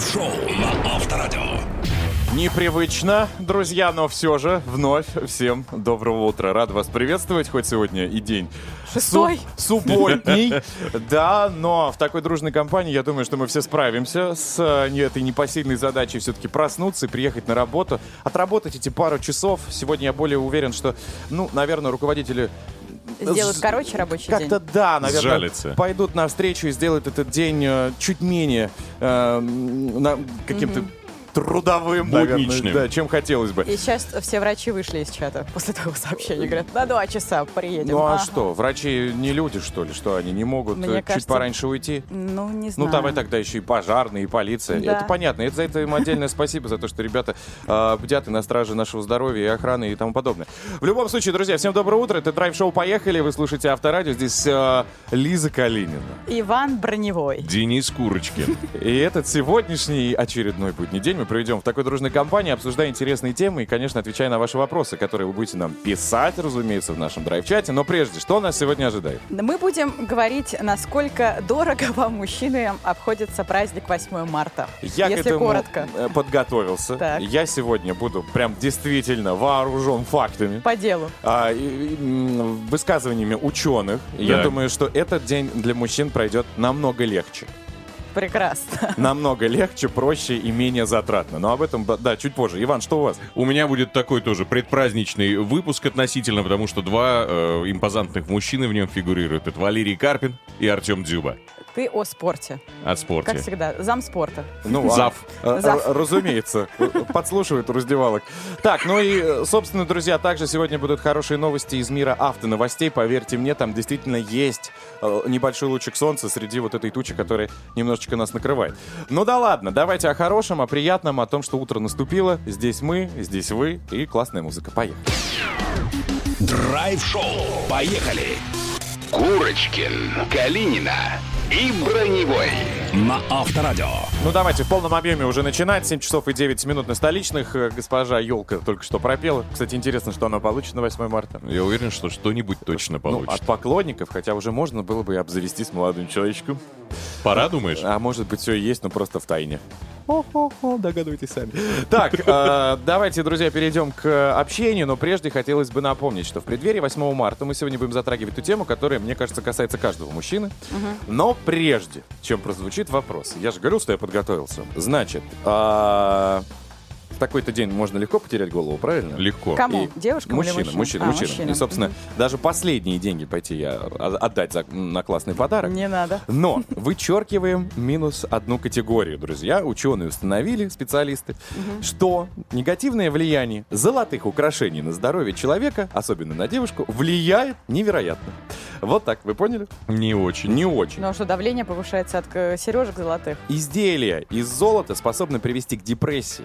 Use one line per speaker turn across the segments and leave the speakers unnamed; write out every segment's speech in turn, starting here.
Драйв-шоу на Авторадио.
Непривычно, друзья, но все же вновь всем доброго утра. Рад вас приветствовать, хоть сегодня и день
Шестой.
суб- субботний. Да, но в такой дружной компании, я думаю, что мы все справимся с э, не- этой непосильной задачей все-таки проснуться и приехать на работу. Отработать эти пару часов. Сегодня я более уверен, что, ну, наверное, руководители
Сделают
З-
короче рабочий
как-то
день.
да, наверное,
Сжалятся.
пойдут навстречу и сделают этот день э, чуть менее э, каким-то трудовым, наверное, да, чем хотелось бы.
И сейчас все врачи вышли из чата после того сообщения. Говорят, на два часа приедем.
Ну а
Ага.
что, врачи не люди, что ли, что они не могут
Мне
э, чуть
кажется,
пораньше уйти?
Ну, не
Ну,
знаю.
там и тогда еще и пожарные, и полиция.
Да.
Это понятно. Это за это им отдельное спасибо, за то, что ребята э, бдят и на страже нашего здоровья, и охраны, и тому подобное. В любом случае, друзья, всем доброе утро. Это драйв-шоу «Поехали». Вы слушаете Авторадио. Здесь э, Лиза Калинина.
Иван Броневой.
Денис Курочкин.
И этот сегодняшний очередной будний день мы проведем в такой дружной компании, обсуждая интересные темы и, конечно, отвечая на ваши вопросы, которые вы будете нам писать, разумеется, в нашем драйв-чате. Но прежде, что нас сегодня ожидает?
Мы будем говорить, насколько дорого вам, мужчины, обходится праздник 8 марта.
Я к
Если
этому
коротко.
э, подготовился.
Так.
Я сегодня буду прям действительно вооружен фактами.
По делу.
а, и- и, высказываниями ученых. Я
Так.
думаю, что этот день для мужчин пройдет намного легче.
Прекрасно.
Намного легче, проще и менее затратно. Но об этом, да, чуть позже. Иван, что у вас?
У меня будет такой тоже предпраздничный выпуск относительно, потому что два э, импозантных мужчины в нем фигурируют. Это Валерий Карпин и Артем Дзюба
Ты о спорте.
от спорта.
Как всегда. Зам спорта.
Ну, а-
Зав.
а,
Зав.
р- разумеется, подслушивают у раздевалок. Так, ну и, э, собственно, друзья, также сегодня будут хорошие новости из мира автоновостей. Поверьте мне, там действительно есть э, небольшой лучик солнца среди вот этой тучи, которая немножечко нас накрывает. Ну да ладно, давайте о хорошем, о приятном, о том, что утро наступило. Здесь мы, здесь вы и классная музыка. Поехали.
Драйв-шоу. Поехали. Курочкин, Калинина и Броневой на Авторадио.
Ну давайте в полном объеме уже начинать. 7 часов и 9 минут на столичных. Э, Госпожа Елка только что пропела. Кстати, интересно, что она получит на 8 марта.
Я уверен, что что-нибудь точно
Ну, от поклонников, хотя уже можно было бы и обзавестись молодым человечком.
Пора, думаешь?
А может быть, все и есть, но просто в тайне. О-хо-хо, догадывайтесь сами. Так, э, давайте, друзья, перейдем к общению, но прежде хотелось бы напомнить, что в преддверии 8 марта мы сегодня будем затрагивать ту тему, которая, мне кажется, касается каждого мужчины. Но прежде, чем прозвучит вопрос, я же говорил, что я подготовился. Значит, а, такой-то день можно легко потерять голову, правильно?
Легко.
Кому?
И
Девушкам
мужчина,
или мужчинам?
мужчина,
А,
мужчина.
мужчинам.
И, собственно, даже последние деньги пойти я отдать за, на классный подарок.
Не надо.
Но вычеркиваем минус одну категорию, друзья. Ученые установили, специалисты, что негативное влияние золотых украшений на здоровье человека, особенно на девушку, влияет невероятно. Вот так, вы поняли?
Не очень.
Не очень.
Ну что, давление повышается от э, сережек золотых.
Изделия из золота способны привести к депрессии.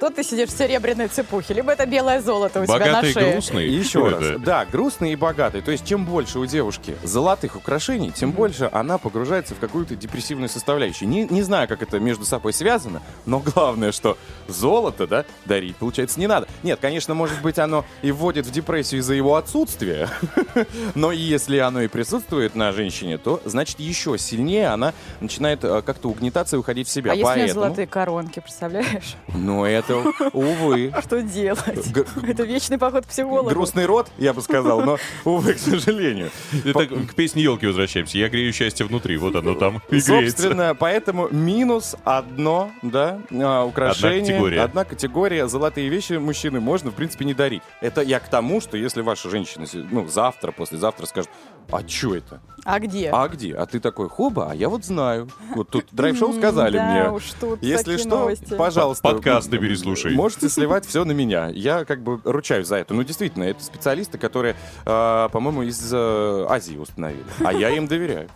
Тут ты сидишь в серебряной цепухе, либо это белое золото у тебя на
Богатый и
шее.
грустный.
И еще раз, да, грустный и богатый. То есть, чем больше у девушки золотых украшений, тем больше она погружается в какую-то депрессивную составляющую. Не, не знаю, как это между собой связано, но главное, что золото, да, дарить, получается, не надо. Нет, конечно, может быть, оно и вводит в депрессию из-за его отсутствия, но если оно и присутствует на женщине, то, значит, еще сильнее она начинает э, как-то угнетаться и уходить в себя.
А если у золотые коронки, представляешь?
ну, это, увы,
Что делать? Это вечный поход к психологу.
грустный род, я бы сказал, но, увы, к сожалению.
Это к песне елки возвращаемся. Я грею счастье внутри. Вот оно там и греется.
Собственно, поэтому минус одно, да, а, украшение.
Одна категория.
Одна категория. Золотые вещи мужчины можно, в принципе, не дарить. Это я к тому, что если ваша женщина, ну, завтра, послезавтра скажет, а что это?
А где?
А где? А ты такой, хоба, а я вот знаю. Вот тут драйв-шоу сказали
да
мне.
уж тут
Если что, пожалуйста.
Подкасты переслушай.
Можете сливать все на меня. Я как бы ручаюсь за это. Ну, действительно, это специалисты, которые, э, по-моему, из э, Азии установили. А я им доверяю.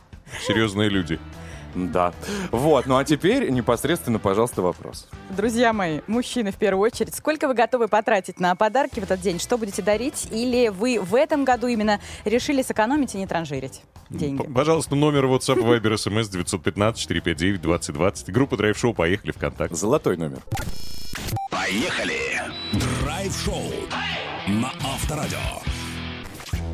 Серьезные люди.
Да. Вот, ну а теперь непосредственно, пожалуйста, вопрос.
Друзья мои, мужчины в первую очередь, сколько вы готовы потратить на подарки в этот день? Что будете дарить? Или вы в этом году именно решили сэкономить и не транжирить деньги?
П- Пожалуйста, номер WhatsApp, Viber, SMS 915-459-2020. Группа Драйв Шоу «Поехали в контакт».
Золотой номер.
Поехали. Драйв-шоу на Авторадио.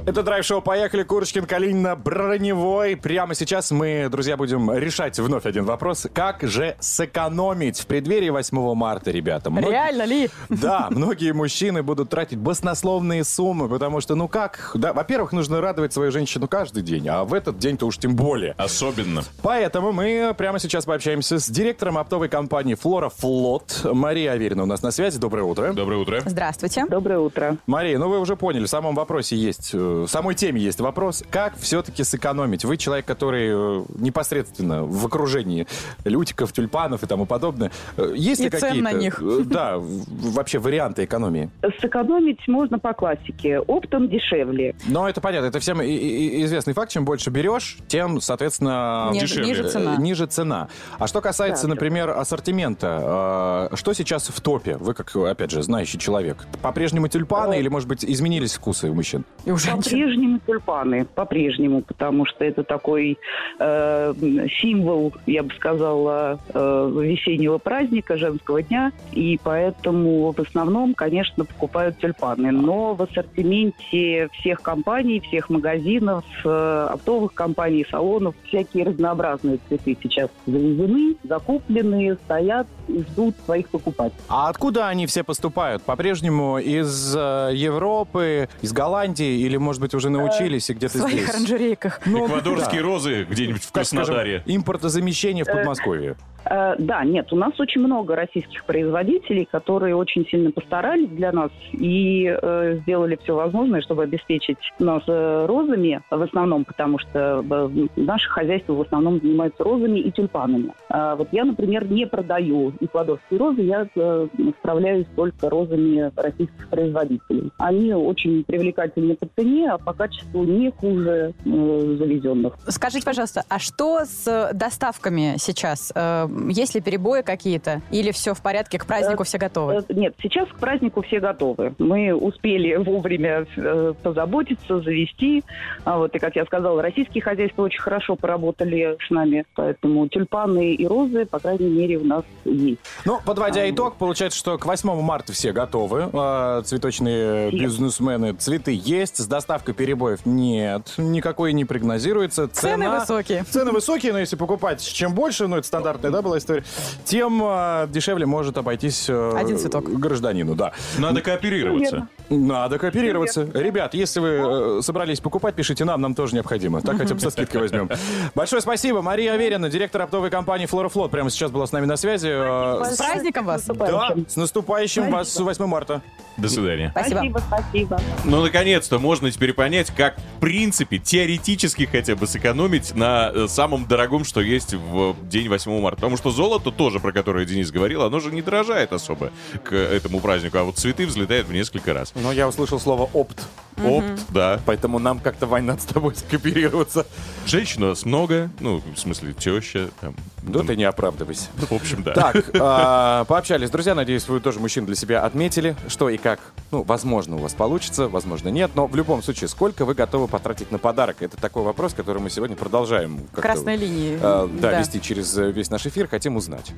Это драйв-шоу «Поехали!» Курочкин, Калинина, Броневой. Прямо сейчас мы, друзья, будем решать вновь один вопрос. Как же сэкономить в преддверии 8 марта, ребята? Мног-
Реально ли?
Да, многие мужчины будут тратить баснословные суммы, потому что, ну как, да, во-первых, нужно радовать свою женщину каждый день, а в этот день-то уж тем более.
Особенно.
Поэтому мы прямо сейчас пообщаемся с директором оптовой компании «Флора Флот». Мария Аверина у нас на связи. Доброе утро.
Доброе утро.
Здравствуйте.
Доброе утро.
Мария, ну вы уже поняли, в самом вопросе есть, э, самой теме есть вопрос, как все-таки сэкономить? Вы человек, который э, непосредственно в окружении лютиков, тюльпанов и тому подобное. Э, Есть
И
ли
цен
какие-то,
на них.
э, да, вообще варианты экономии?
Сэкономить можно по классике. Оптом дешевле.
Но это понятно, это всем известный факт, чем больше берешь, тем, соответственно,
Ниже-
дешевле,
ниже цена.
ниже цена. А что касается,
Да,
например, ассортимента, что сейчас в топе? Вы, как, опять же, знающий человек. По-прежнему тюльпаны
Э,
или, может быть, изменились вкусы у мужчин?
И у женщин.
По-прежнему тюльпаны. По-прежнему. Потому что это такой э, символ, я бы сказала, э, весеннего праздника, женского дня. И поэтому в основном, конечно, покупают тюльпаны. Но в ассортименте всех компаний, всех магазинов, э, оптовых компаний, салонов, всякие разнообразные цветы сейчас завезены, закуплены, стоят и ждут своих покупателей.
А откуда они все поступают? По-прежнему из э, Европы, из Голландии или, может быть, уже научились и
В
где-то
своих
здесь?
оранжерейках.
Эквадорские
да.
розы где-нибудь в Краснодаре.
импортозамещение в Подмосковье.
Э, Да, нет, у нас очень много российских производителей, которые очень сильно постарались для нас и э, сделали все возможное, чтобы обеспечить нас э, розами в основном, потому что э, наше хозяйство в основном занимается розами и тюльпанами. А вот я, например, не продаю эквадорские розы, я э, справляюсь только розами российских производителей. Они очень привлекательны по цене, а по качеству не хуже э, завезенных.
Скажите, пожалуйста, а что с доставками сейчас? Э, Есть ли перебои какие-то? Или все в порядке, к празднику все готовы?
Э, Нет, сейчас к празднику все готовы. Мы успели вовремя э, позаботиться, завести. А вот, и, как я сказала, российские хозяйства очень хорошо поработали с нами. Поэтому тюльпаны и розы, по крайней мере, у нас есть.
Ну, подводя итог, получается, что к 8 марта все готовы. А, Цветочные
Все.
бизнесмены, цветы есть, с доставкой перебоев нет, никакой не прогнозируется.
Цены
Цена-
высокие.
Цены высокие, но если покупать чем больше, ну это стандартная, да, была история, тем а, дешевле может обойтись э,
Один цветок.
гражданину, да.
Надо кооперироваться.
Надо кооперироваться. Ребят, если вы э, собрались покупать, пишите нам, нам тоже необходимо. Так хотя бы со скидкой возьмем. Большое спасибо. Мария Аверина, директор оптовой компании «Флорофлот», прямо сейчас была с нами на связи. Э,
С праздником вас!
Да, с наступающим вас 8 марта.
До свидания.
Спасибо.
Спасибо, спасибо.
Ну, наконец-то можно теперь понять, как, в принципе, теоретически хотя бы сэкономить на самом дорогом, что есть в день 8 марта. Потому что золото тоже, про которое Денис говорил, оно же не дорожает особо к этому празднику, а вот цветы взлетают в несколько раз.
Но я услышал слово «опт»,
Опт, да.
поэтому нам как-то, Вань, надо с тобой скооперироваться.
Женщин у нас много, ну, в смысле, теща, там.
Да ты не оправдывайся.
Ну, в общем, да.
Так, а, пообщались, друзья. Надеюсь, вы тоже мужчин для себя отметили, что и как. Ну, возможно, у вас получится, возможно, нет. Но в любом случае, сколько вы готовы потратить на подарок? Это такой вопрос, который мы сегодня продолжаем.
Красной линии.
э, да,
Да.
вести через весь наш эфир. Хотим узнать.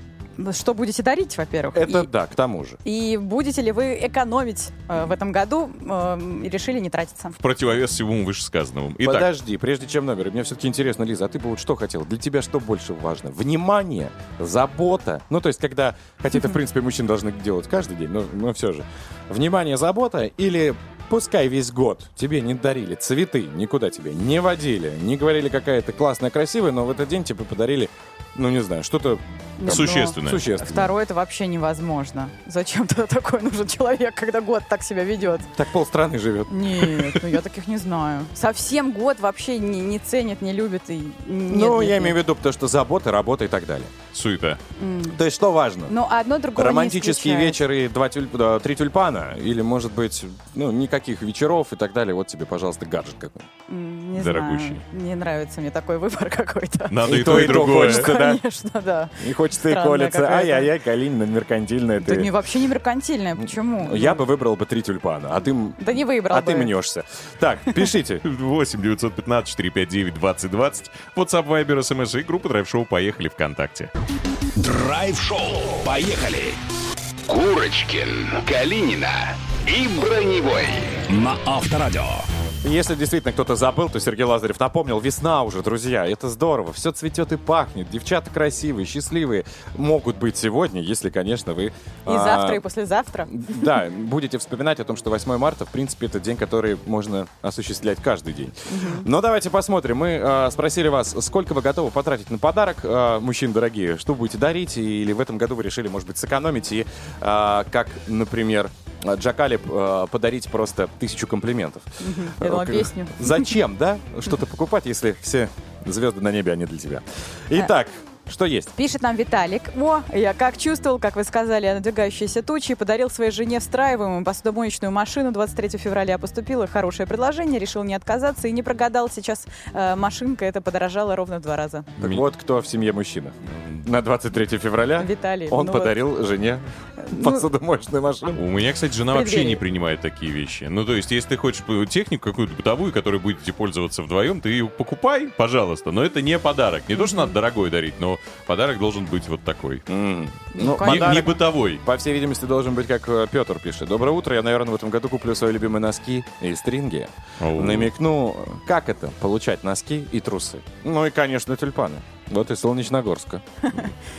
Что будете дарить, во-первых?
Это
И-
да, к тому же.
И будете ли вы экономить э, в этом году э, решили не тратиться?
В противовес всему вышесказанному. Итак,
Подожди, прежде чем номер, мне все-таки интересно, Лиза, а ты бы вот что хотела? Для тебя что больше важно? Внимание, забота? Ну, то есть, когда, хотя это, в принципе, мужчины должны делать каждый день, но, но все же. Внимание, забота или пускай весь год тебе не дарили цветы, никуда тебя не водили, не говорили, какая ты классная, красивая, но в этот день тебе подарили, ну, не знаю, что-то
Нет,
существенное.
существенное.
Второе это вообще невозможно. Зачем тогда такой нужен человек, когда год так себя ведет?
Так полстраны живет.
Нет, ну я таких не знаю. Совсем год вообще не, не ценит, не любит и нет,
ну,
нет,
я
нет.
имею в виду, потому что забота, работа и так далее.
суета.
М.
То есть, что важно?
Но одно другого не
Романтический
исключает.
вечер и два тюль- да, три тюльпана. Или, может быть, ну, никаких вечеров и так далее. Вот тебе, пожалуйста, гаджет какой.
Не
Дорогущий.
знаю. Не нравится мне такой выбор какой-то.
Надо
И
и,
то, и
и другое.
хочется. да.
Конечно, да.
И хочется и
Странная
колется.
какая-то.
Ай-яй-яй, Калинина, меркантильная ты.
не, вообще не меркантильное. Почему?
Я бы выбрал бы три тюльпана, а ты,
Да не выбрал
а
бы.
ты мнешься. Так, пишите.
8 915 459 2020. WhatsApp, Viber, SMS и группа Драйв Шоу «Поехали» ВКонтакте.
Драйв-шоу. Поехали! Курочкин, Калинина и Броневой на Авторадио.
Если действительно кто-то забыл, то Сергей Лазарев напомнил, весна уже, друзья, это здорово, все цветет и пахнет, девчата красивые, счастливые могут быть сегодня, если, конечно, вы...
И
а,
завтра, и послезавтра.
Да, будете вспоминать о том, что 8 марта, в принципе, это день, который можно осуществлять каждый день. Но давайте посмотрим. Мы а, спросили вас, сколько вы готовы потратить на подарок, а, мужчин дорогие, что будете дарить, или в этом году вы решили, может быть, сэкономить и, а, как, например, Джакали а, подарить просто тысячу комплиментов. К-
песню.
Зачем, да, что-то покупать, если все звезды на небе, они для тебя. Итак, что есть?
Пишет нам Виталик. О, я как чувствовал, как вы сказали, о надвигающейся тучи. Подарил своей жене встраиваемую посудомоечную машину. 23 февраля поступило хорошее предложение. Решил не отказаться и не прогадал. Сейчас э, машинка это подорожала ровно в два раза.
Так вот, кто в семье мужчина. На 23 февраля
Виталий.
он
ну вот.
подарил жене
Ну,
посудомоечную машину.
У меня, кстати, жена вообще не принимает такие вещи. Ну, то есть, если ты хочешь технику какую-то бытовую, которой будете пользоваться вдвоем, ты ее покупай, пожалуйста. Но это не подарок. Не то, что надо дорогой дарить, но подарок должен быть вот такой.
М.
Ну, конечно.
Не,
подарок,
не бытовой.
по всей видимости, должен быть, как э, Петр пишет. Доброе утро, я, наверное, в этом году куплю свои любимые носки и стринги.
Оу.
Намекну, как это, получать носки и трусы. Ну и, конечно, тюльпаны. Вот и Солнечногорска.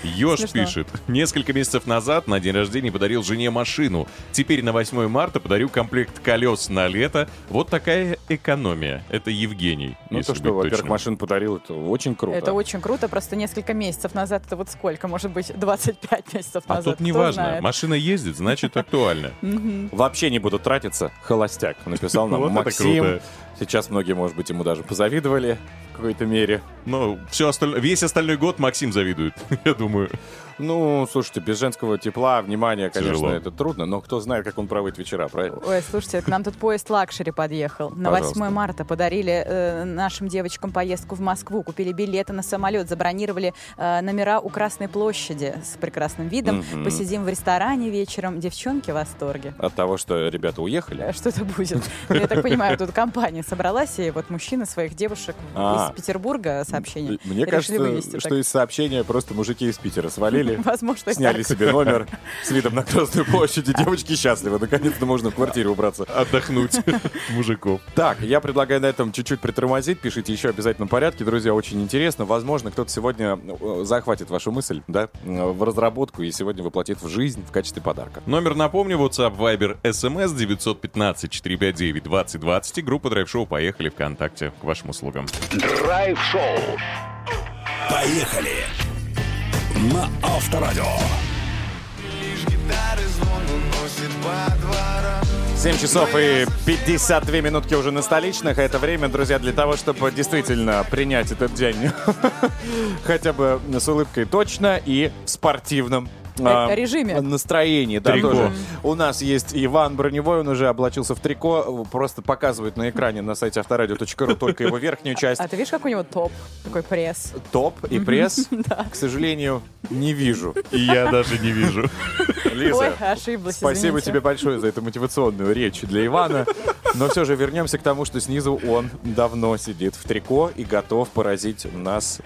Ёж пишет. Несколько месяцев назад на день рождения подарил жене машину. Теперь на 8 марта подарю комплект колес на лето. Вот такая экономия. Это Евгений.
Ну
если
то, что, во-первых, машину подарил, это очень круто.
Это очень круто, просто несколько месяцев назад, это вот сколько? Может быть, 25 месяцев
А
назад.
тут не
кто
важно.
знает.
Машина ездит, значит актуально.
Вообще не буду тратиться. Холостяк. Написал нам Максим. Сейчас многие, может быть, ему даже позавидовали какой-то мере.
Но все остальное, весь остальной год Максим завидует, я думаю.
Ну, слушайте, без женского тепла, внимания, конечно,
Тяжело.
это трудно, но кто знает, как он проводит вечера, правильно?
Ой, слушайте, к нам тут поезд luxury подъехал. На
Пожалуйста.
8 марта подарили э, нашим девочкам поездку в Москву, купили билеты на самолет, забронировали э, номера у Красной площади с прекрасным видом. Посидим в ресторане вечером. Девчонки в восторге.
От того, что ребята уехали.
Э, Что это будет? Я так понимаю, тут компания собралась, и вот мужчины своих девушек
А.
из Петербурга сообщение
Мне кажется,
вывести.
что из сообщения просто мужики из Питера свалили,
Возможно, и
сняли
так.
себе номер с видом на Красную площадь, и девочки счастливы. Наконец-то можно в квартире убраться.
Отдохнуть мужиков.
Так, я предлагаю на этом чуть-чуть притормозить. Пишите еще в обязательном порядке, друзья, очень интересно. Возможно, кто-то сегодня э, захватит вашу мысль, да, э, в разработку и сегодня воплотит в жизнь в качестве подарка.
Номер напомню, WhatsApp, Viber, SMS 915-459-2020 и группа Драйв Шоу «Поехали» ВКонтакте к вашим услугам.
Драйв-шоу. Поехали. На Авторадио.
7 часов и 52 минутки уже на столичных. Это время, друзья, для того, чтобы действительно принять этот день хотя бы с улыбкой точно и в спортивном
Э, режиме.
настроении. Да,
Трико.
тоже. У нас есть Иван Броневой, он уже облачился в трико, просто показывает на экране на сайте авторадио.ру только его верхнюю часть.
А ты видишь, как у него топ? Такой пресс.
Топ и пресс, к сожалению, не вижу.
И я даже не вижу.
Лиза,
ошиблась,
Спасибо
извините.
тебе большое за эту мотивационную речь для Ивана. Но все же вернемся к тому, что снизу он давно сидит в трико и готов поразить нас.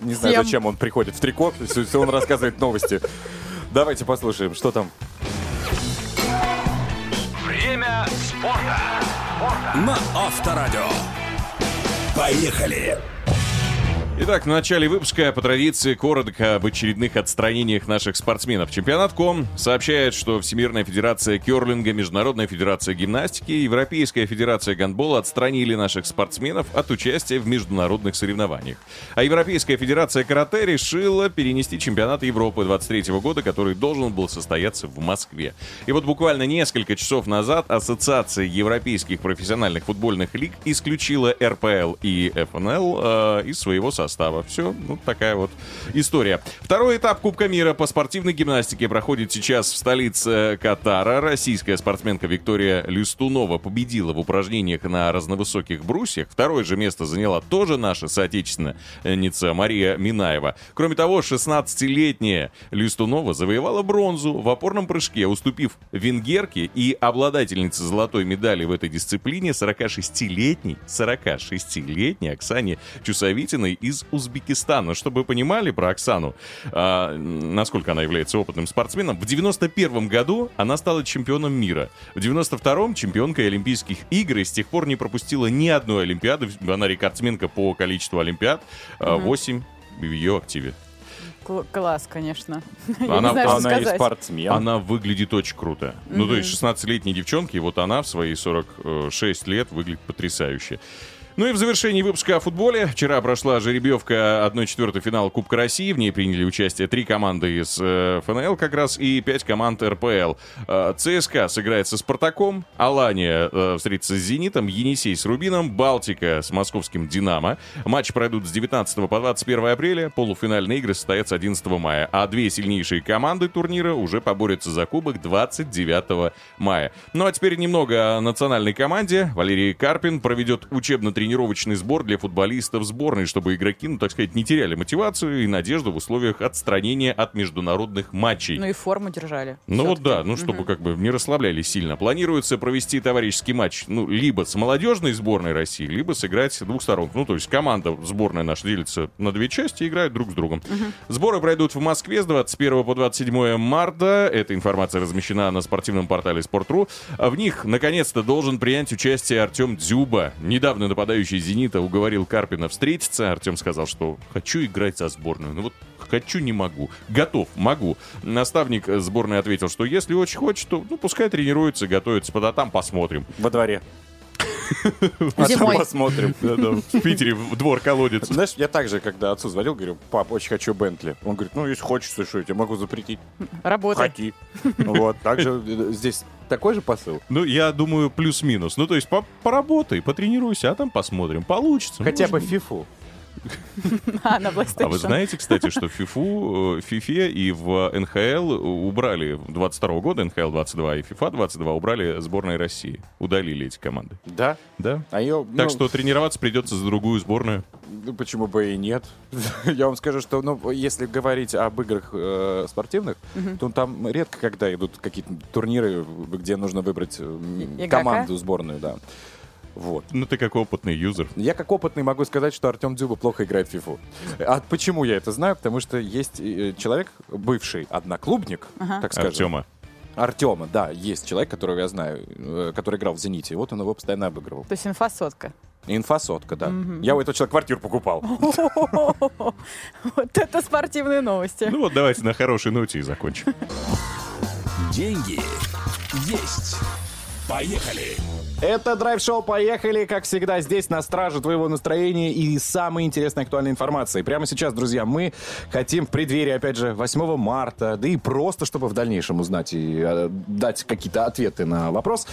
Не знаю,
Всем.
зачем он приходит в трико, если он рассказывает новости. Давайте послушаем, что там.
Время спорта. На Авторадио. Поехали.
Итак, в начале выпуска по традиции коротко об очередных отстранениях наших спортсменов. Чемпионат.ком сообщает, что Всемирная Федерация Керлинга, Международная Федерация Гимнастики и Европейская Федерация Гандбола отстранили наших спортсменов от участия в международных соревнованиях. А Европейская Федерация Карате решила перенести чемпионат Европы 23 года, который должен был состояться в Москве. И вот буквально несколько часов назад Ассоциация европейских профессиональных футбольных лиг исключила РПЛ и ФНЛ э, из своего состава. Все, ну такая вот история. Второй этап Кубка мира по спортивной гимнастике проходит сейчас в столице Катара. Российская спортсменка Виктория Люстунова победила в упражнениях на разновысоких брусьях. Второе же место заняла тоже наша соотечественница Мария Минаева. Кроме того, 16-летняя Люстунова завоевала бронзу в опорном прыжке, уступив венгерке и обладательнице золотой медали в этой дисциплине 46-летней, 46-летней Оксане Чусовитиной из из Узбекистана. Чтобы вы понимали про Оксану, а, насколько она является опытным спортсменом, в 91 году она стала чемпионом мира. В 92-м чемпионкой Олимпийских игр и с тех пор не пропустила ни одной Олимпиады. Она рекордсменка по количеству Олимпиад. А, 8 в ее активе.
Кл- класс, конечно.
Она-
знаю,
Она и спортсмен.
Она выглядит очень круто. Ну, то есть 16-летней девчонки, и вот она в свои 46 лет выглядит потрясающе. Ну и в завершении выпуска о футболе. Вчера прошла жеребьевка 1-4 финала Кубка России. В ней приняли участие три команды из э, ФНЛ как раз и пять команд РПЛ. Э, ЦСКА сыграет со Спартаком, Алания э, встретится с Зенитом, Енисей с Рубином, Балтика с московским Динамо. Матчи пройдут с 19 по 21 апреля. Полуфинальные игры состоятся 11 мая. А две сильнейшие команды турнира уже поборются за кубок 29 мая. Ну а теперь немного о национальной команде. Валерий Карпин проведет учебно-тренировочный сбор для футболистов сборной, чтобы игроки, ну так сказать, не теряли мотивацию и надежду в условиях отстранения от международных матчей.
Ну и форму держали.
Ну вот да, ну чтобы как бы не расслаблялись сильно. Планируется провести товарищеский матч, ну, либо с молодежной сборной России, либо сыграть с двух сторон. Ну, то есть команда сборная наша делится на две части и играют друг с другом. Сборы пройдут в Москве с 21 по 27 марта. Эта информация размещена на спортивном портале. А В них, наконец-то, должен принять участие Артем Дзюба. Недавно нападающий «Зенита» уговорил Карпина встретиться. Артем сказал, что «хочу играть за сборную». Ну вот Хочу, не могу. Готов, могу. Наставник сборной ответил, что если очень хочет, то ну, пускай тренируется, готовится, под а там посмотрим.
Во дворе. А там
Зимой.
посмотрим.
В Питере в двор колодец.
Знаешь, я также, когда отцу звонил, говорю, пап, очень хочу Бентли. Он говорит, ну, если хочешь, то что, я тебе могу запретить.
Работай.
Хоти. Вот, также э, здесь такой же посыл.
Ну, я думаю, плюс-минус. Ну, то есть, по- поработай, потренируйся, а там посмотрим. Получится.
Хотя бы фифу.
А, на PlayStation.
А вы знаете, кстати, что в ФИФУ, в ФИФЕ и в НХЛ убрали 22 года, НХЛ 22 и ФИФА 22 убрали сборной России. Удалили эти команды.
Да?
Да?
А ее,
Так что тренироваться придется за другую сборную.
Ну, почему бы и нет? Я вам скажу, что, ну, если говорить об играх э, спортивных, то там редко когда идут какие-то турниры, где нужно выбрать э, команду сборную, да. Вот.
Ну, ты как опытный юзер.
Я как опытный могу сказать, что Артем Дзюба плохо играет в фифу. А почему я это знаю? Потому что есть э, человек, бывший одноклубник, так скажем.
Артема.
Артема, да, есть человек, которого я знаю, э, который играл в «Зените». И вот он его постоянно обыгрывал.
То есть инфосотка.
Инфосотка, да. Я у этого человека квартиру покупал.
Вот это спортивные новости.
Ну вот давайте на хорошей ноте и закончим.
Деньги есть. Поехали!
Это драйв-шоу «Поехали!» Как всегда, здесь на страже твоего настроения и самой интересной актуальной информации. Прямо сейчас, друзья, мы хотим в преддверии, опять же, 8 марта, да и просто, чтобы в дальнейшем узнать и э, дать какие-то ответы на вопрос,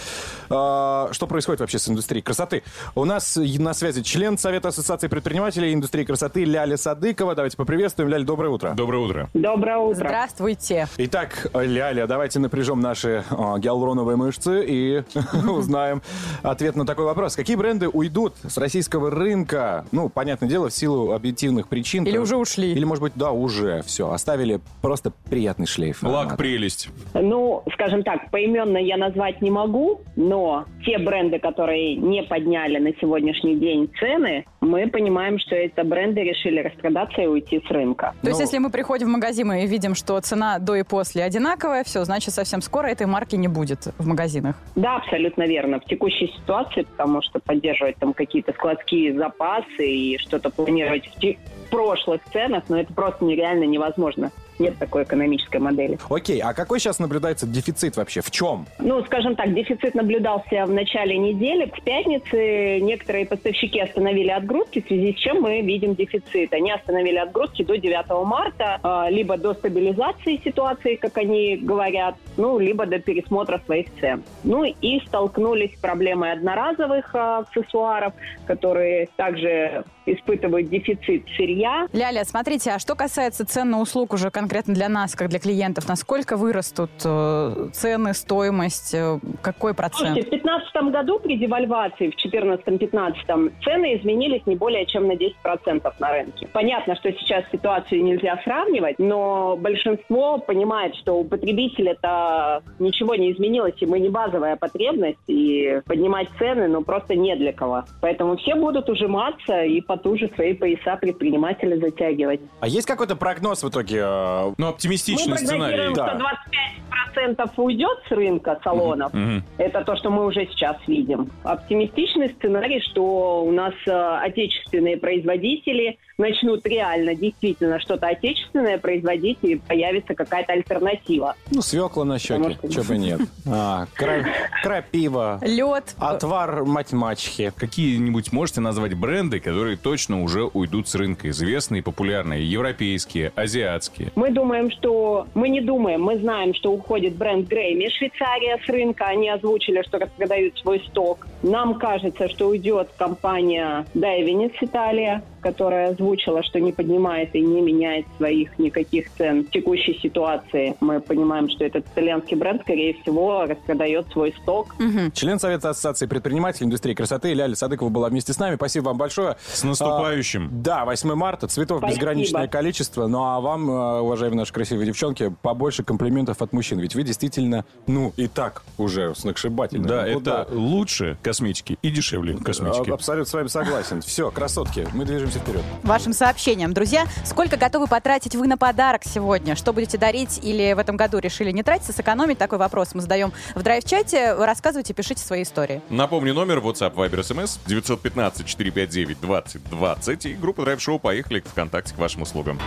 э, что происходит вообще с индустрией красоты. У нас на связи член Совета Ассоциации предпринимателей индустрии красоты Ляля Садыкова. Давайте поприветствуем. Ляля, доброе утро.
Доброе утро.
Доброе утро.
Здравствуйте.
Итак, Ляля, давайте напряжем наши а, гиалуроновые мышцы и узнаем ответ на такой вопрос. Какие бренды уйдут с российского рынка? Ну, понятное дело, в силу объективных причин.
Или уже ушли.
Или, может быть, да, уже все. Оставили просто приятный шлейф.
Лак прелесть.
Ну, скажем так, поименно я назвать не могу, но те бренды, которые не подняли на сегодняшний день цены, мы понимаем, что это бренды решили распродаться и уйти с рынка.
То есть,
Ну-
если мы приходим в магазин и видим, что цена до и после одинаковая, все, значит, совсем скоро этой марки не будет в магазинах.
Да, абсолютно верно. В текущей ситуации, потому что поддерживать там какие-то складские запасы и что-то планировать в прошлых ценах, но это просто нереально невозможно. Нет такой экономической модели.
Окей, а какой сейчас наблюдается дефицит вообще? В чем?
Ну, скажем так, дефицит наблюдался в начале недели. К пятнице некоторые поставщики остановили отгрузки, в связи с чем мы видим дефицит. Они остановили отгрузки до 9 марта, э, либо до стабилизации ситуации, как они говорят, ну, либо до пересмотра своих цен. Ну, и столкнулись с проблемой одноразовых э, аксессуаров, которые также испытывают дефицит сырья.
Ляля, смотрите, а что касается цен на услуг уже конкретно конкретно для нас, как для клиентов, насколько вырастут э, цены, стоимость, э, какой процент?
Слушайте, в 2015 году при девальвации, в 2014-2015, цены изменились не более чем на 10% на рынке. Понятно, что сейчас ситуацию нельзя сравнивать, но большинство понимает, что у потребителя это ничего не изменилось, и мы не базовая потребность, и поднимать цены, ну, просто не для кого. Поэтому все будут ужиматься и потуже свои пояса предпринимателя затягивать.
А есть какой-то прогноз в итоге? Э,
Ну, оптимистичный
Мы
сценарий.
Да.
что 25% уйдет с рынка салонов.
Мгм.
Это то, что мы уже сейчас видим. Оптимистичный сценарий, что у нас э, отечественные производители начнут реально действительно что-то отечественное производить и появится какая-то альтернатива.
Ну, свекла на щеке,
что-
чего бы нет. А, кра- крапива,
Лед.
отвар мать-мачехи.
Какие-нибудь можете назвать бренды, которые точно уже уйдут с рынка? Известные, популярные, европейские, азиатские.
Мы думаем, что... Мы не думаем, мы знаем, что уходит бренд Грейми, Швейцария с рынка. Они озвучили, что распродают свой сток. Нам кажется, что уйдет компания Дайвинец Италия, которая озвучила, что не поднимает и не меняет своих никаких цен в текущей ситуации. Мы понимаем, что этот итальянский бренд, скорее всего, распродает свой сток.
Член Совета Ассоциации предпринимателей индустрии красоты Ляля Садыкова была вместе с нами. Спасибо вам большое.
С наступающим.
А, да, 8 марта. Цветов
Спасибо.
безграничное количество. Ну а вам, э, уважаемые наши красивые девчонки, побольше комплиментов от мужчин. Ведь вы действительно, ну, и так уже сногсшибательны.
Да,
Ну,
это лучше косметики и дешевле косметики.
А, Абсолютно с вами согласен. Все, красотки, мы движемся вперед.
Вашим сообщениям. Друзья, сколько готовы потратить вы на подарок сегодня? Что будете дарить или в этом году решили не тратиться, сэкономить? Такой вопрос мы задаем в драйв-чате. Рассказывайте, пишите свои истории.
Напомню, номер WhatsApp Viber SMS 915-459-2020 и группа Драйв Шоу «Поехали» к ВКонтакте к вашим услугам.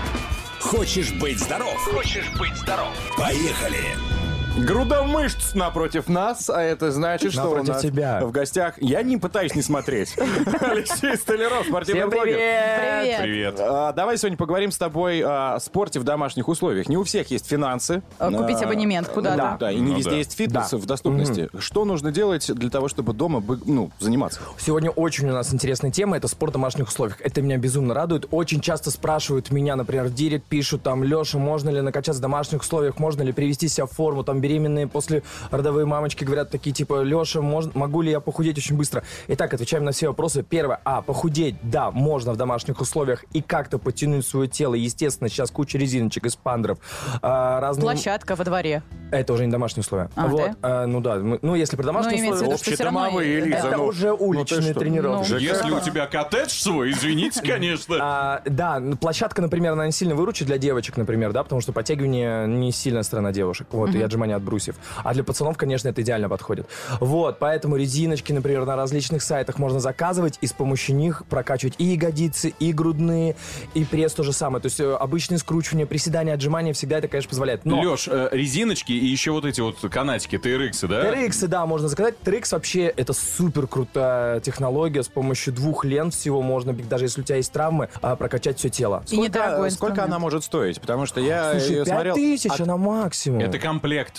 Хочешь быть здоров? Хочешь быть здоров? Поехали!
Груда мышц напротив нас, а это значит, что у
Напротив
нас
тебя.
в гостях... Я не пытаюсь не смотреть. Алексей Столяров, спортивный
Всем
блогер.
Привет.
Привет.
А, Давай сегодня поговорим с тобой о спорте в домашних условиях. Не у всех есть финансы.
Э, купить
А,
абонемент куда-то.
Да, да, и не
Ну
везде
да.
есть фитнес в доступности. Что нужно делать для того, чтобы дома ну, заниматься?
Сегодня очень у нас интересная тема, это спорт в домашних условиях. Это меня безумно радует. Очень часто спрашивают меня, например, в директ пишут там, Леша, можно ли накачаться в домашних условиях, можно ли привести себя в форму, там беременные после родовые мамочки говорят такие, типа, Леша, можно, могу ли я похудеть очень быстро? Итак, отвечаем на все вопросы. Первое, а, похудеть, да, можно в домашних условиях и как-то подтянуть свое тело. Естественно, сейчас куча резиночек, эспандеров, а, разные...
Площадка во дворе.
Это уже не домашние условия.
А,
вот, а, ну да, мы- ну если про домашние
Ну,
условия...
виду, что всё равно...
Общедомовые,
и- да.
Лиза,
Это
ну,
уже уличные
ты что?
тренировки.
Ну.
Если у тебя коттедж свой, извините, конечно.
А, да, ну, площадка, например, она не сильно выручит для девочек, например, да, потому что подтягивание не сильная сторона девушек, вот, и отжимание от брусьев. А для пацанов, конечно, это идеально подходит. Вот, поэтому резиночки, например, на различных сайтах можно заказывать, и с помощью них прокачивать и ягодицы, и грудные, и пресс то же самое. То есть э, обычные скручивания, приседания, отжимания всегда это, конечно, позволяет. Но...
Леш, э, резиночки и еще вот эти вот канатики, TRX, да?
TRX, да, можно заказать. TRX вообще это супер крутая технология. С помощью двух лент всего можно, даже если у тебя есть травмы, а, прокачать все тело.
Сколько
инструмент.
она может стоить? Потому что я
Слушай,
ее
5
смотрел...
тысяч,
от-
она максимум.
Это комплект.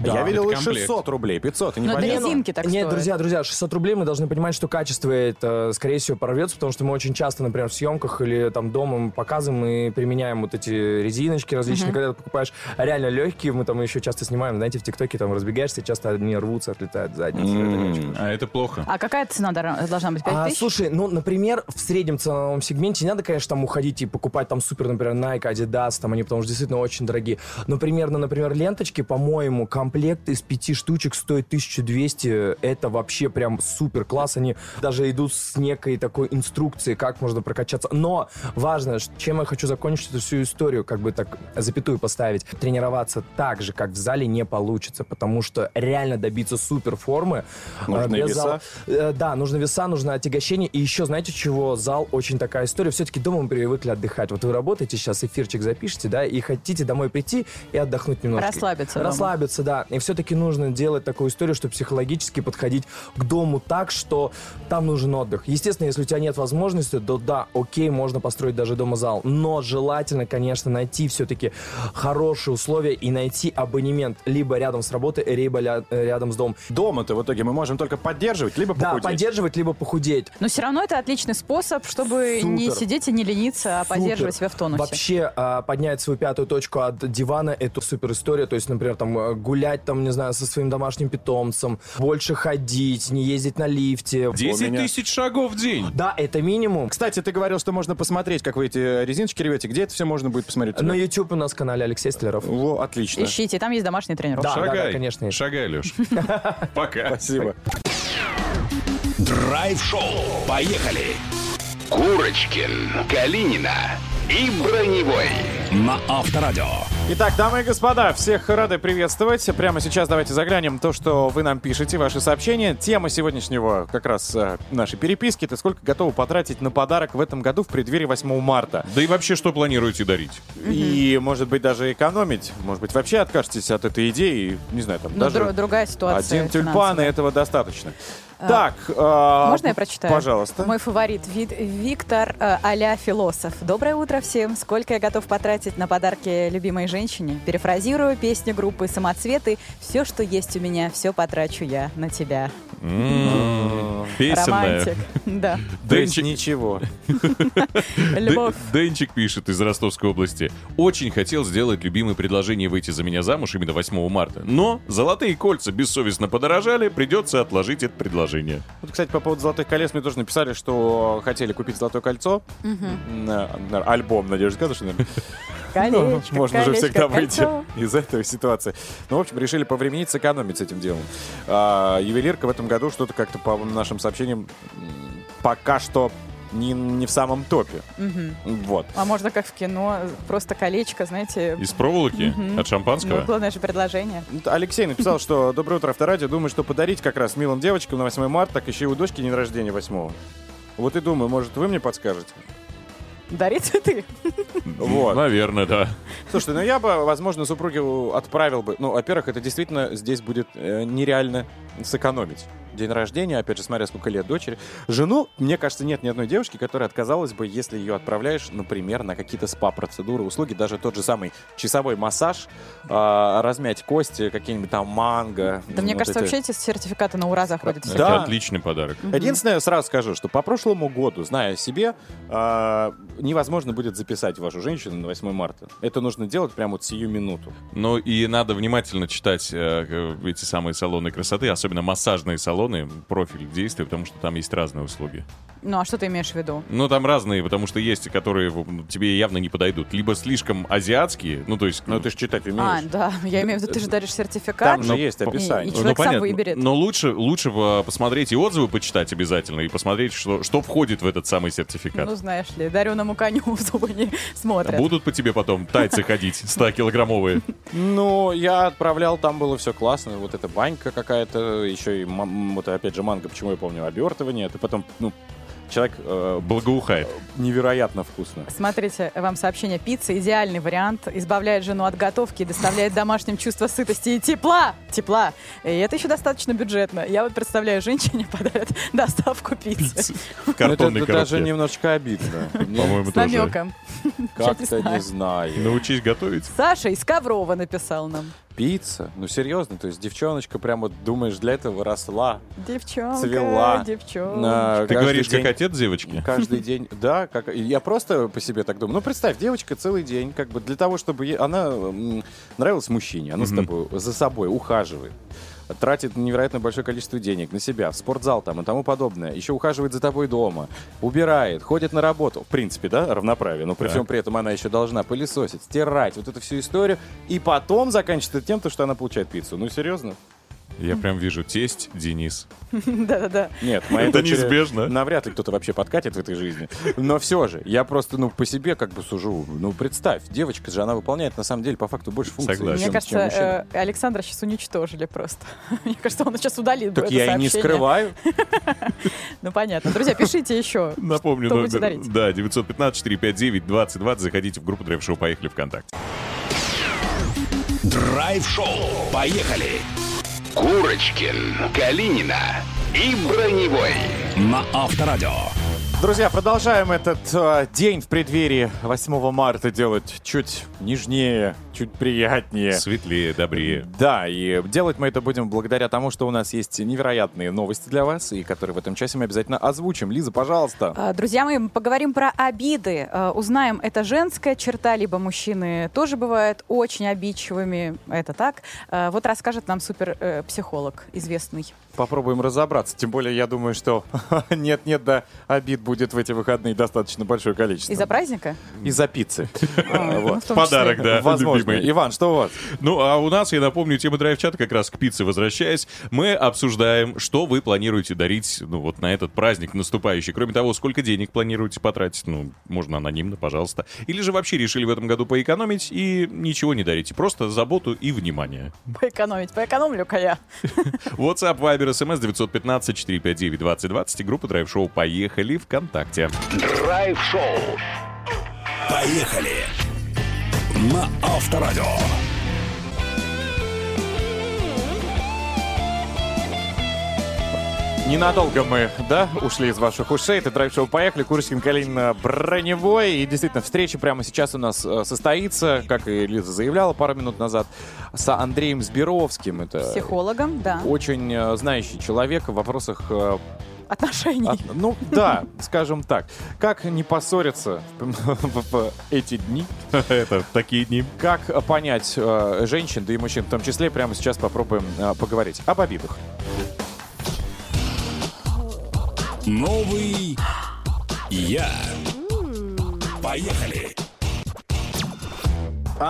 я
Да,
видел
это
и
комплект.
600 рублей, 500, и
Но
непонятно.
для резинки так
Нет,
стоит.
друзья, друзья, 600 рублей мы должны понимать, что качество это, скорее всего, порвется, потому что мы очень часто, например, в съемках или там дома мы показываем и применяем вот эти резиночки различные, когда ты покупаешь реально легкие, мы там еще часто снимаем, знаете, в ТикТоке там разбегаешься, часто одни рвутся, отлетают не очень
А это плохо.
А какая цена должна быть? 5
А,
тысяч?
слушай, ну, например, в среднем ценовом сегменте не надо, конечно, там уходить и покупать там супер, например, Nike, Adidas, там они потому что действительно очень дорогие. Но примерно, например, ленточки, по-моему, комплект из пяти штучек стоит 1200. Это вообще прям супер класс. Они даже идут с некой такой инструкцией, как можно прокачаться. Но важно, чем я хочу закончить эту всю историю, как бы так запятую поставить. Тренироваться так же, как в зале, не получится, потому что реально добиться супер формы
Нужны
без
веса.
зала- Э, Да, нужно веса, нужно отягощение. И еще, знаете, чего зал очень такая история. Все-таки дома мы привыкли отдыхать. Вот вы работаете сейчас, эфирчик запишете, да, и хотите домой прийти и отдохнуть немножко.
Расслабиться дома.
Расслабиться, да. Да. И все-таки нужно делать такую историю, чтобы психологически подходить к дому так, что там нужен отдых. Естественно, если у тебя нет возможности, то да, окей, можно построить даже дома зал. Но желательно, конечно, найти все-таки хорошие условия и найти абонемент либо рядом с работой, либо э, рядом с домом.
Дома-то в итоге мы можем только поддерживать, либо
Да,
похудеть.
поддерживать, либо похудеть.
Но все равно это отличный способ, чтобы не
Супер.
сидеть и не лениться, а
Супер.
поддерживать себя в тонусе.
Вообще, а, поднять свою пятую точку от дивана — это супер история. То есть, например, там э, гулять, там, не знаю, со своим домашним питомцем, больше ходить, не ездить на лифте.
10
меня-
тысяч шагов в день.
Да, это минимум.
Кстати, ты говорил, что можно посмотреть, как вы эти резиночки ревете. Где это все можно будет посмотреть?
На? YouTube у нас канале Алексей Столяров.
Во, отлично.
Ищите, там есть домашний тренировка.
Да,
Шагай,
да, конечно, есть.
Шагай, Леш. Пока.
Спасибо.
Драйв-шоу. Поехали. Курочкин, Калинина и Броневой на Авторадио.
Итак, дамы и господа, всех рады приветствовать. Прямо сейчас давайте заглянем то, что вы нам пишете, ваши сообщения. Тема сегодняшнего как раз э, нашей переписки — это сколько готовы потратить на подарок в этом году в преддверии 8 марта.
Да и вообще, что планируете дарить?
И, может быть, даже экономить. Может быть, вообще откажетесь от этой идеи. Не знаю, там
Ну,
даже
дру- другая ситуация.
один тюльпан, и этого достаточно. Так, а,
Можно я прочитаю?
Пожалуйста.
Мой фаворит Вид- Виктор э, а-ля философ. Доброе утро всем. Сколько я готов потратить на подарки любимой женщине? Перефразирую песню группы «Самоцветы». Все, что есть у меня, все потрачу я на тебя.
М, Песенная.
Романтик. Да.
Денчик,
ничего.
Любовь.
Денчик пишет из Ростовской области. Очень хотел сделать любимое предложение выйти за меня замуж именно 8 марта. Но золотые кольца бессовестно подорожали, придется отложить это предложение.
Вот, кстати, по поводу золотых колец мне тоже написали, что хотели купить золотое кольцо. На- на альбом, что, наверное.
Колечко,
Ну, Можно же
колечко,
всегда выйти из этой ситуации. Ну, в общем, решили повременить, сэкономить с этим делом. А, ювелирка в этом году что-то как-то по нашим сообщениям пока что не, не в самом топе.
Мгм.
Вот.
А можно как в кино, просто колечко, знаете,
Из проволоки?
Мгм.
От шампанского?
ну, главное же предложение.
Ну, Алексей написал, что «Доброе утро, Авторадио. Думаю, что подарить как раз милым девочкам на 8 марта, так еще и у дочки день рождения 8 Вот и думаю, может, вы мне подскажете?
Дари цветы.
Вот.
Наверное, да.
Слушайте, ну я бы, возможно, супругу отправил бы. Ну, во-первых, это действительно здесь будет э, нереально сэкономить. День рождения, опять же, смотря сколько лет дочери. Жену, мне кажется, нет ни одной девушки, которая отказалась бы, если ее отправляешь, например, на какие-то СПА-процедуры, услуги, даже тот же самый часовой массаж, а, размять кости, какие-нибудь там манго.
Да мне
вот
кажется,
эти.
вообще эти сертификаты на ура заходят. все.
Да.
Это отличный подарок.
Единственное, сразу скажу, что по прошлому году, зная себе, а, невозможно будет записать вашу женщину на 8 марта. Это нужно делать прямо вот сию минуту.
Ну и надо внимательно читать э, э, эти самые салоны красоты, особенно массажные салоны, профиль действия, потому что там есть разные услуги.
Ну, а что ты имеешь в виду?
Ну, там разные, потому что есть, которые тебе явно не подойдут. Либо слишком азиатские, ну, то есть...
Ну, ты же читать
А,
умеешь.
да, я имею в виду, ты же даришь сертификат.
Там же
Ну,
есть
и,
описание.
и человек сам выберет.
Но лучше, лучше посмотреть и отзывы почитать обязательно, и посмотреть, что, что входит в этот самый сертификат.
Ну, знаешь ли, дареному коню в зубы не смотрят.
Будут по тебе потом тайцы ходить 100-килограммовые.
Ну, я отправлял, там было все классно. Вот эта банька какая-то, еще и, вот опять же, манго, почему я помню, обертывание. Это потом, ну, человек э,
Благоухает.
невероятно вкусно.
Смотрите, вам сообщение. Пицца – идеальный вариант. Избавляет жену от готовки и доставляет домашним чувство сытости и тепла. Тепла. И это еще достаточно бюджетно. Я вот представляю, женщине подарят доставку пиццы.
В
Ну,
картонной
это даже немножко обидно.
По-моему,
С
тоже.
намеком.
Как-то не знаю.
Научись готовить.
Саша из Коврова написал нам.
Пицца? Ну, серьезно, то есть девчоночка прямо, думаешь, для этого росла.
Девчонка,
Цвела.
девчонка.
на
Ты говоришь,
день-
как отец девочки?
Каждый день, да, как я просто по себе так думаю. Ну, представь, девочка целый день, как бы для того, чтобы она нравилась мужчине, она с тобой за собой ухаживает, тратит невероятно большое количество денег на себя, в спортзал там и тому подобное, еще ухаживает за тобой дома, убирает, ходит на работу, в принципе, да, равноправие, но при всем при этом она еще должна пылесосить, стирать, вот эту всю историю, и потом заканчивает тем, то, что она получает пиццу. Ну, серьезно?
Я прям вижу тесть Денис.
Да-да-да.
Нет, моей
Это
дочери
неизбежно.
Навряд ли кто-то вообще подкатит в этой жизни. Но все же, я просто, ну, по себе как бы сужу. Ну, представь, девочка же, она выполняет на самом деле по факту больше функций,
Согласен.
чем,
Мне
чем
кажется,
мужчина.
э, Александра сейчас уничтожили просто. Мне кажется, он сейчас удалит
Так
это
я и не
сообщение.
скрываю.
Ну, понятно. Друзья, пишите еще.
Напомню, номер.
дарить?
Да, 915-459-2020. Заходите в группу Драйв Шоу «Поехали ВКонтакте».
Драйв-шоу. Поехали. Курочкин, Калинина и Броневой на Авторадио.
Друзья, продолжаем этот э, день в преддверии 8 марта делать чуть нежнее, чуть приятнее.
Светлее, добрее.
Да, и делать мы это будем благодаря тому, что у нас есть невероятные новости для вас, и которые в этом часе мы обязательно озвучим. Лиза, пожалуйста.
А, Друзья мои, мы поговорим про обиды. А, Узнаем, это женская черта, либо мужчины тоже бывают очень обидчивыми. Это так. А, Вот расскажет нам суперпсихолог известный.
Попробуем разобраться. Тем более, я думаю, что нет-нет, да, обид будет в эти выходные достаточно большое количество.
Из-за праздника?
Из-за пиццы.
А, ну, в том
Подарок, да,
Возможно.
любимый.
Иван, что у вас?
Ну, а у нас, я напомню, тема драйв-чата как раз к пицце возвращаясь. Мы обсуждаем, что вы планируете дарить, ну, вот на этот праздник наступающий. Кроме того, сколько денег планируете потратить, ну, можно анонимно, пожалуйста. Или же вообще решили в этом году поэкономить и ничего не дарите, просто заботу и внимание.
Поэкономить. Поэкономлю-ка я.
WhatsApp, Viber, SMS 915 459 2020 и группа драйв-шоу «Поехали» ВКонтакте.
Драйв-шоу. Поехали. На Авторадио.
Ненадолго мы, да, ушли из ваших ушей. Это драйв-шоу «Поехали». Курочкин, Калинина, Броневой. И действительно, встреча прямо сейчас у нас э, состоится, как и Лиза заявляла пару минут назад, с Андреем Сберовским. Это
Психологом, да.
очень э, знающий человек в вопросах э,
Отношений.
от- ну да, скажем так. Как не поссориться в, эти дни?
Это такие дни.
Как понять э, женщин, да и мужчин в том числе, прямо сейчас попробуем э, поговорить об обидах.
Новый я. Поехали.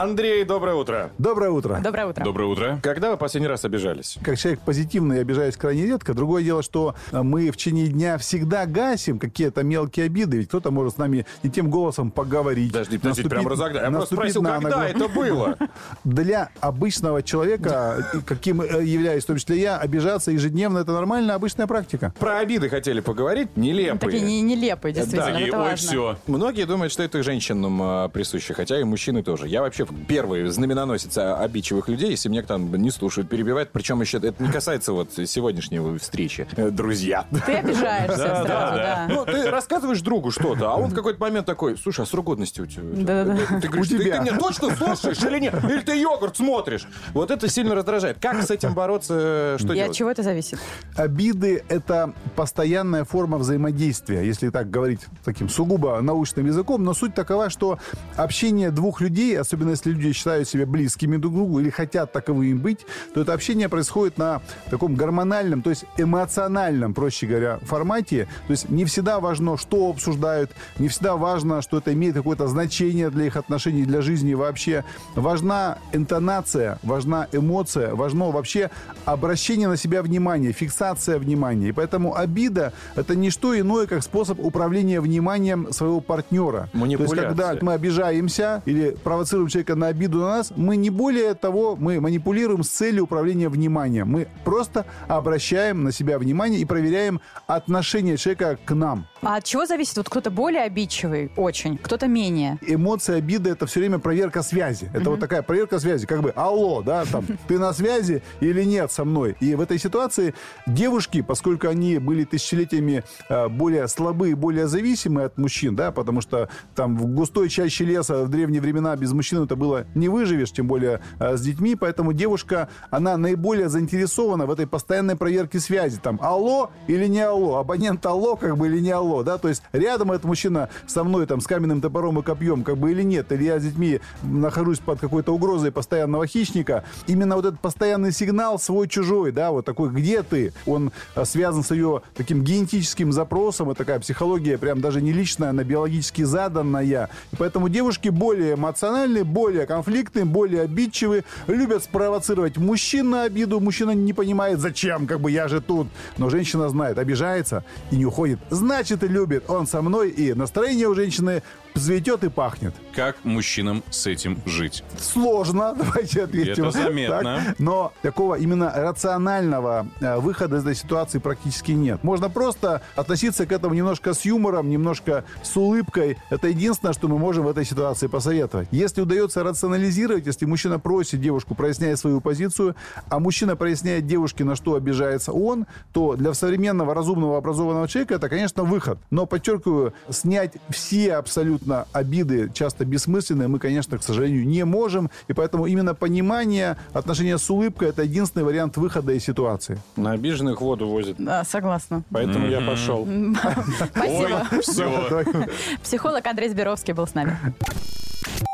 Андрей, доброе утро.
Доброе утро.
Доброе утро.
Доброе утро.
Когда вы последний раз обижались?
Как человек позитивный, я обижаюсь крайне редко. Другое дело, что э, мы в течение дня всегда гасим какие-то мелкие обиды. Ведь кто-то может с нами не тем голосом поговорить.
Подожди, подожди, прям разогнал. Я просто спросил,
на
когда
ногу.
это было?
Для обычного человека, и каким э, являюсь в том числе я, обижаться ежедневно – это нормальная обычная практика.
Про обиды хотели поговорить,
Ну, Такие
нелепые.
не- нелепые, действительно.
И
это
ой,
важно.
все.
Многие думают, что это женщинам а, присуще, хотя и мужчины тоже. Я вообще первый знаменоносец обидчивых людей, если меня там не слушают, перебивают. Причем еще это не касается вот сегодняшней встречи. Э, Друзья.
Ты обижаешься сразу, да.
Ну, ты рассказываешь другу что-то, а он в какой-то момент такой, слушай, а срок годности у тебя?
Да-да-да.
Ты говоришь,
У
ты, меня точно слушаешь или нет? Или ты йогурт смотришь? Вот это сильно раздражает. Как с этим бороться? Что
И от
делать?
чего это зависит?
Обиды – это постоянная форма взаимодействия, если так говорить таким сугубо научным языком. Но суть такова, что общение двух людей, особенно если люди считают себя близкими друг к другу или хотят таковыми быть, то это общение происходит на таком гормональном, то есть эмоциональном, проще говоря, формате. То есть не всегда важно, что обсуждают, не всегда важно, что это имеет какое-то значение для их отношений, для жизни вообще. Важна интонация, важна эмоция, важно вообще обращение на себя внимания, фиксация внимания. И поэтому обида – это не что иное, как способ управления вниманием своего партнера. То есть, когда мы обижаемся или провоцируем человека на обиду на нас, мы не более того, мы манипулируем с целью управления вниманием. Мы просто обращаем на себя внимание и проверяем отношение человека к нам.
А от чего зависит? Вот кто-то более обидчивый, очень, кто-то менее.
Эмоция обиды это все время проверка связи. Это вот такая проверка связи, как бы алло, да, там, ты на связи или нет со мной. И в этой ситуации девушки, поскольку они были тысячелетиями э, более слабые, более зависимые от мужчин, да, потому что там в густой чаще леса в древние времена без мужчин это было не выживешь, тем более э, с детьми, поэтому девушка, она наиболее заинтересована в этой постоянной проверке связи. Там алло или не алло, абонент алло как бы или не алло, да, то есть рядом этот мужчина со мной там с каменным топором и копьем как бы или нет, или я с детьми нахожусь под какой-то угрозой постоянного хищника. Именно вот этот постоянный сигнал свой-чужой, да, вот такой «где ты?», он э, связан с ее таким генетическим запросом, это такая психология прям даже не личная, она биологически заданная. И поэтому девушки более эмоциональные, более конфликтные, более обидчивые, любят спровоцировать мужчин на обиду, мужчина не понимает, зачем, как бы я же тут. Но женщина знает, обижается и не уходит. Значит, любит он со мной, и настроение у женщины взлетет и пахнет.
Как мужчинам с этим жить?
Сложно, давайте ответим.
Это заметно.
Так. Но такого именно рационального э, выхода из этой ситуации практически нет. Можно просто относиться к этому немножко с юмором, немножко с улыбкой. Это единственное, что мы можем в этой ситуации посоветовать. Если удается рационализировать, если мужчина просит девушку, проясняя свою позицию, а мужчина проясняет девушке, на что обижается он, то для современного разумного образованного человека это, конечно, выход. Но, подчеркиваю, снять все абсолютно обиды, часто бессмысленные, мы, конечно, к сожалению, не можем. И поэтому именно понимание, отношение с улыбкой – это единственный вариант выхода из ситуации.
На обиженных воду возят.
Да, согласна.
Поэтому я пошел.
Спасибо.
Все.
Психолог Андрей Сберовский был с нами.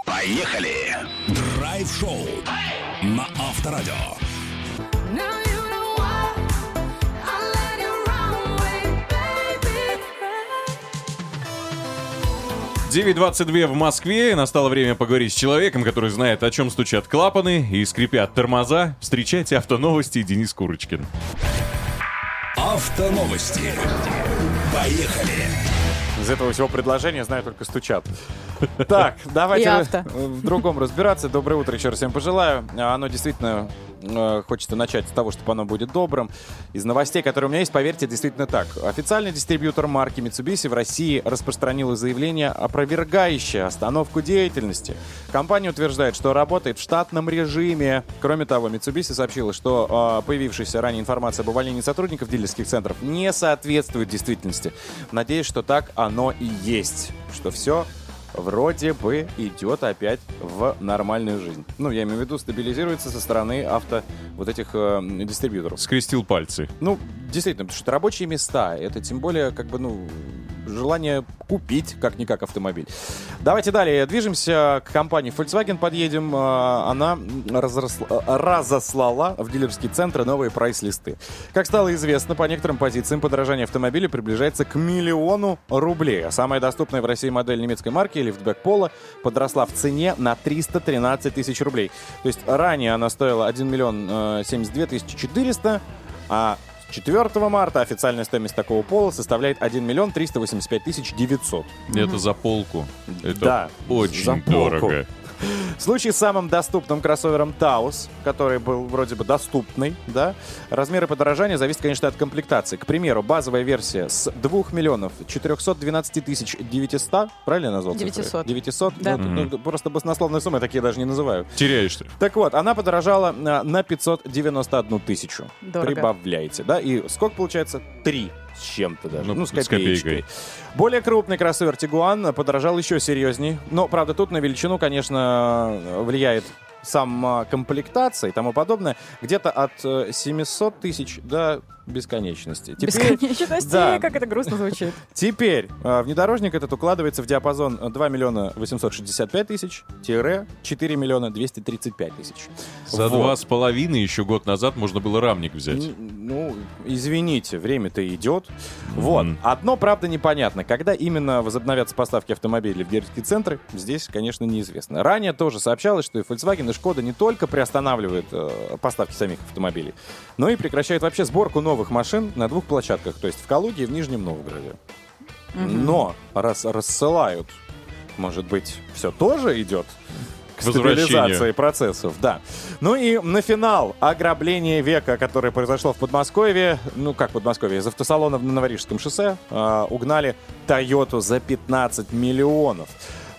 Поехали! Драйв-шоу на Авторадио.
9.22 в Москве. Настало время поговорить с человеком, который знает, о чем стучат клапаны и скрипят тормоза. Встречайте автоновости Денис Курочкин.
Автоновости. Поехали!
Из этого всего предложения знаю только стучат. Так, давайте в другом разбираться. Доброе утро еще раз всем пожелаю. Оно действительно хочется начать с того, чтобы оно будет добрым. Из новостей, которые у меня есть, поверьте, действительно так. Официальный дистрибьютор марки Mitsubishi в России распространил заявление, опровергающее остановку деятельности. Компания утверждает, что работает в штатном режиме. Кроме того, Mitsubishi сообщила, что э, появившаяся ранее информация об увольнении сотрудников дилерских центров не соответствует действительности. Надеюсь, что так оно и есть. Что все вроде бы идет опять в нормальную жизнь. Ну, я имею в виду, стабилизируется со стороны авто вот этих э, дистрибьюторов.
Скрестил пальцы.
Ну, действительно, потому что рабочие места, это тем более, как бы, ну, желание купить, как-никак, автомобиль. Давайте далее движемся к компании Volkswagen, подъедем. Э, Она разросла- э, разослала в дилерские центры новые прайс-листы. Как стало известно, по некоторым позициям подорожание автомобиля приближается к миллиону рублей. А самая доступная в России модель немецкой марки лифтбэк Polo подросла в цене на 313 тысяч рублей. То есть ранее она стоила 1 миллион э, 72 тысячи 400, а 4 марта официальная стоимость такого пола составляет 1 миллион 385 тысяч 900.
Это за полку. Это
Да,
очень
за полку.
дорого.
В случае с самым доступным кроссовером Taos, который был вроде бы доступный, да, размеры подорожания зависят, конечно, от комплектации. К примеру, базовая версия с 2 миллионов 412 тысяч 900, правильно я назвал? цифры?
900.
900?
Да.
Ну, ну, просто баснословные суммы, такие даже не называю.
Теряешься.
Так вот, она подорожала а, на 591 тысячу.
Дорого.
Прибавляйте, да? И сколько получается? Три с чем-то даже.
Ну,
Ну, с
с
копеечкой.
копейкой.
Более крупный кроссовер Тигуан подорожал еще серьезней. Но, правда, тут на величину, конечно, влияет сам комплектация и тому подобное. Где-то от э, 700 тысяч до бесконечности. Теперь-
Бесконечности,
Да.
как это грустно звучит.
Теперь э, внедорожник этот укладывается в диапазон 2 миллиона 865 тысяч тире 4 миллиона 235 тысяч.
За
Вот.
два с половиной еще год назад можно было рамник взять.
Ну, извините, время-то идет. Вот. Одно, правда, непонятно. Когда именно возобновятся поставки автомобилей в дилерские центры, здесь, конечно, неизвестно. Ранее тоже сообщалось, что и Volkswagen, и Skoda не только приостанавливают э, поставки самих автомобилей, но и прекращают вообще сборку новых машин на двух площадках, то есть в Калуге и в Нижнем Новгороде. Но раз рассылают, может быть, все тоже идет к стабилизации процессов, да. Ну и на финал ограбление века, которое произошло в Подмосковье, ну как Подмосковье, из автосалона на Новорижском шоссе э, угнали Тойоту за 15 миллионов.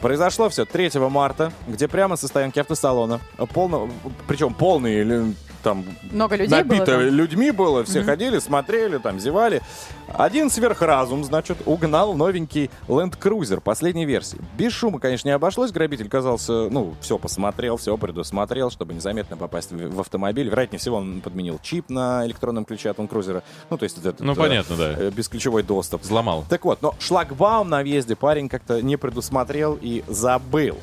Произошло все 3 марта, где прямо со стоянки автосалона, полно, причем полные лю- там
Много людей было
набито
там?
людьми было, все ходили, смотрели, там зевали. Один сверхразум, значит, угнал новенький Land Cruiser последней версии. Без шума, конечно, не обошлось. Грабитель казался, ну, все посмотрел, все предусмотрел, чтобы незаметно попасть в, в автомобиль. Вероятнее всего, он подменил чип на электронном ключе от Land Cruiser. Ну, то есть вот этот,
Ну,
э,
понятно, да.
э, бесключевой доступ.
Взломал.
Так вот, но шлагбаум на въезде парень как-то не предусмотрел и забыл.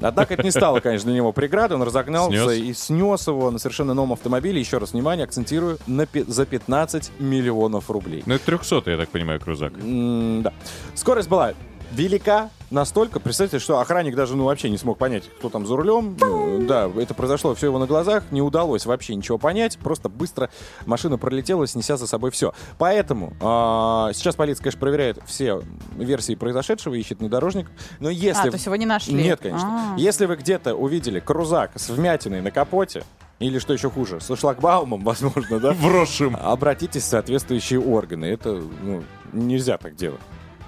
Однако это не стало, конечно, для него преградой. Он разогнался
Снес.
и снес его на совершенно новом автомобиле. Еще раз внимание, акцентирую, на пи- за 15 миллионов рублей.
Ну, это 300, я так понимаю, крузак.
М, да. Скорость была велика настолько, представьте, что охранник даже ну, вообще не смог понять, кто там за рулем. Ну, Да, это произошло все его на глазах, не удалось вообще ничего понять, просто быстро машина пролетела, снеся за собой все. Поэтому а, сейчас полиция, конечно, проверяет все версии произошедшего, ищет внедорожник. Но если...
А, то не нашли?
Нет, конечно.
А.
Если вы где-то увидели крузак с вмятиной на капоте, или, что еще хуже, со шлагбаумом, возможно, да?
Вросшим.
Обратитесь в соответствующие органы. Это, ну, нельзя так делать.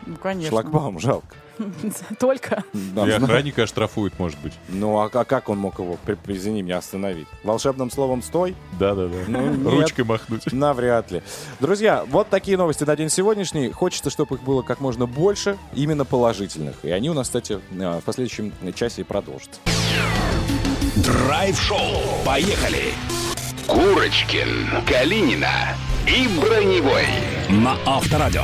Ну, конечно.
Шлагбаум жалко.
Только.
Да,
И
зна-
охранника оштрафуют, может быть.
Ну, а, а как он мог его, извини меня, остановить? Волшебным словом «стой»?
Да-да-да.
Ну.
Ручкой махнуть.
Навряд ли. Друзья, вот такие новости на день сегодняшний. Хочется, чтобы их было как можно больше, именно положительных. И они у нас, кстати, э, в последующем часе и продолжатся.
Драйв-шоу. Поехали. Курочкин, Калинина и Броневой на Авторадио.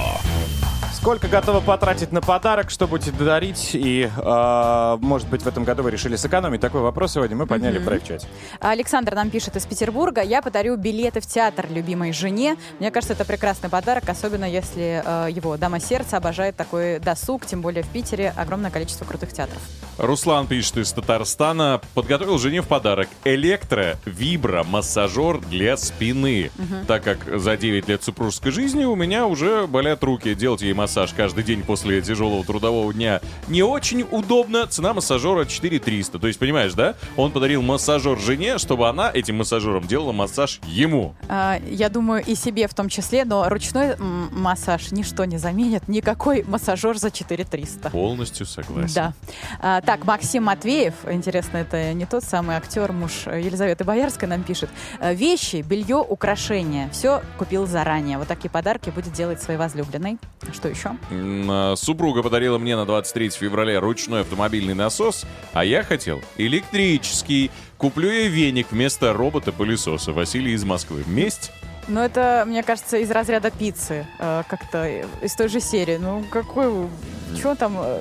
Сколько готовы потратить на подарок, что будете дарить? И, э, может быть, в этом году вы решили сэкономить? Такой вопрос сегодня мы подняли в драйв-чате.
Александр нам пишет из Петербурга. Я подарю билеты в театр любимой жене. Мне кажется, это прекрасный подарок, особенно если э, его дама сердца обожает такой досуг, тем более в Питере огромное количество крутых театров.
Руслан пишет из Татарстана. Подготовил жене в подарок электро-вибро-массажер для спины. Так как за 9 лет супружеской жизни у меня уже болят руки. Делать ей массаж каждый день после тяжелого трудового дня не очень удобно. Цена массажера 4300. То есть, понимаешь, да? Он подарил массажер жене, чтобы она этим массажером делала массаж ему.
А, Я думаю, и себе в том числе, но ручной массаж ничто не заменит. Никакой массажер за 4300.
Полностью согласен.
Да. А, так, Максим Матвеев, интересно, это не тот самый актер, муж Елизаветы Боярской нам пишет. Э, Вещи, белье, украшения. Все купил заранее. Вот такие подарки будет делать своей возлюбленной. Что еще?
М, а, Супруга подарила мне на 23 февраля ручной автомобильный насос, а я хотел электрический. Куплю я веник вместо робота-пылесоса. Василий из Москвы. Месть?
Ну, это, мне кажется, из разряда пиццы. э, Как-то из той же серии. Ну, какой... Что там э,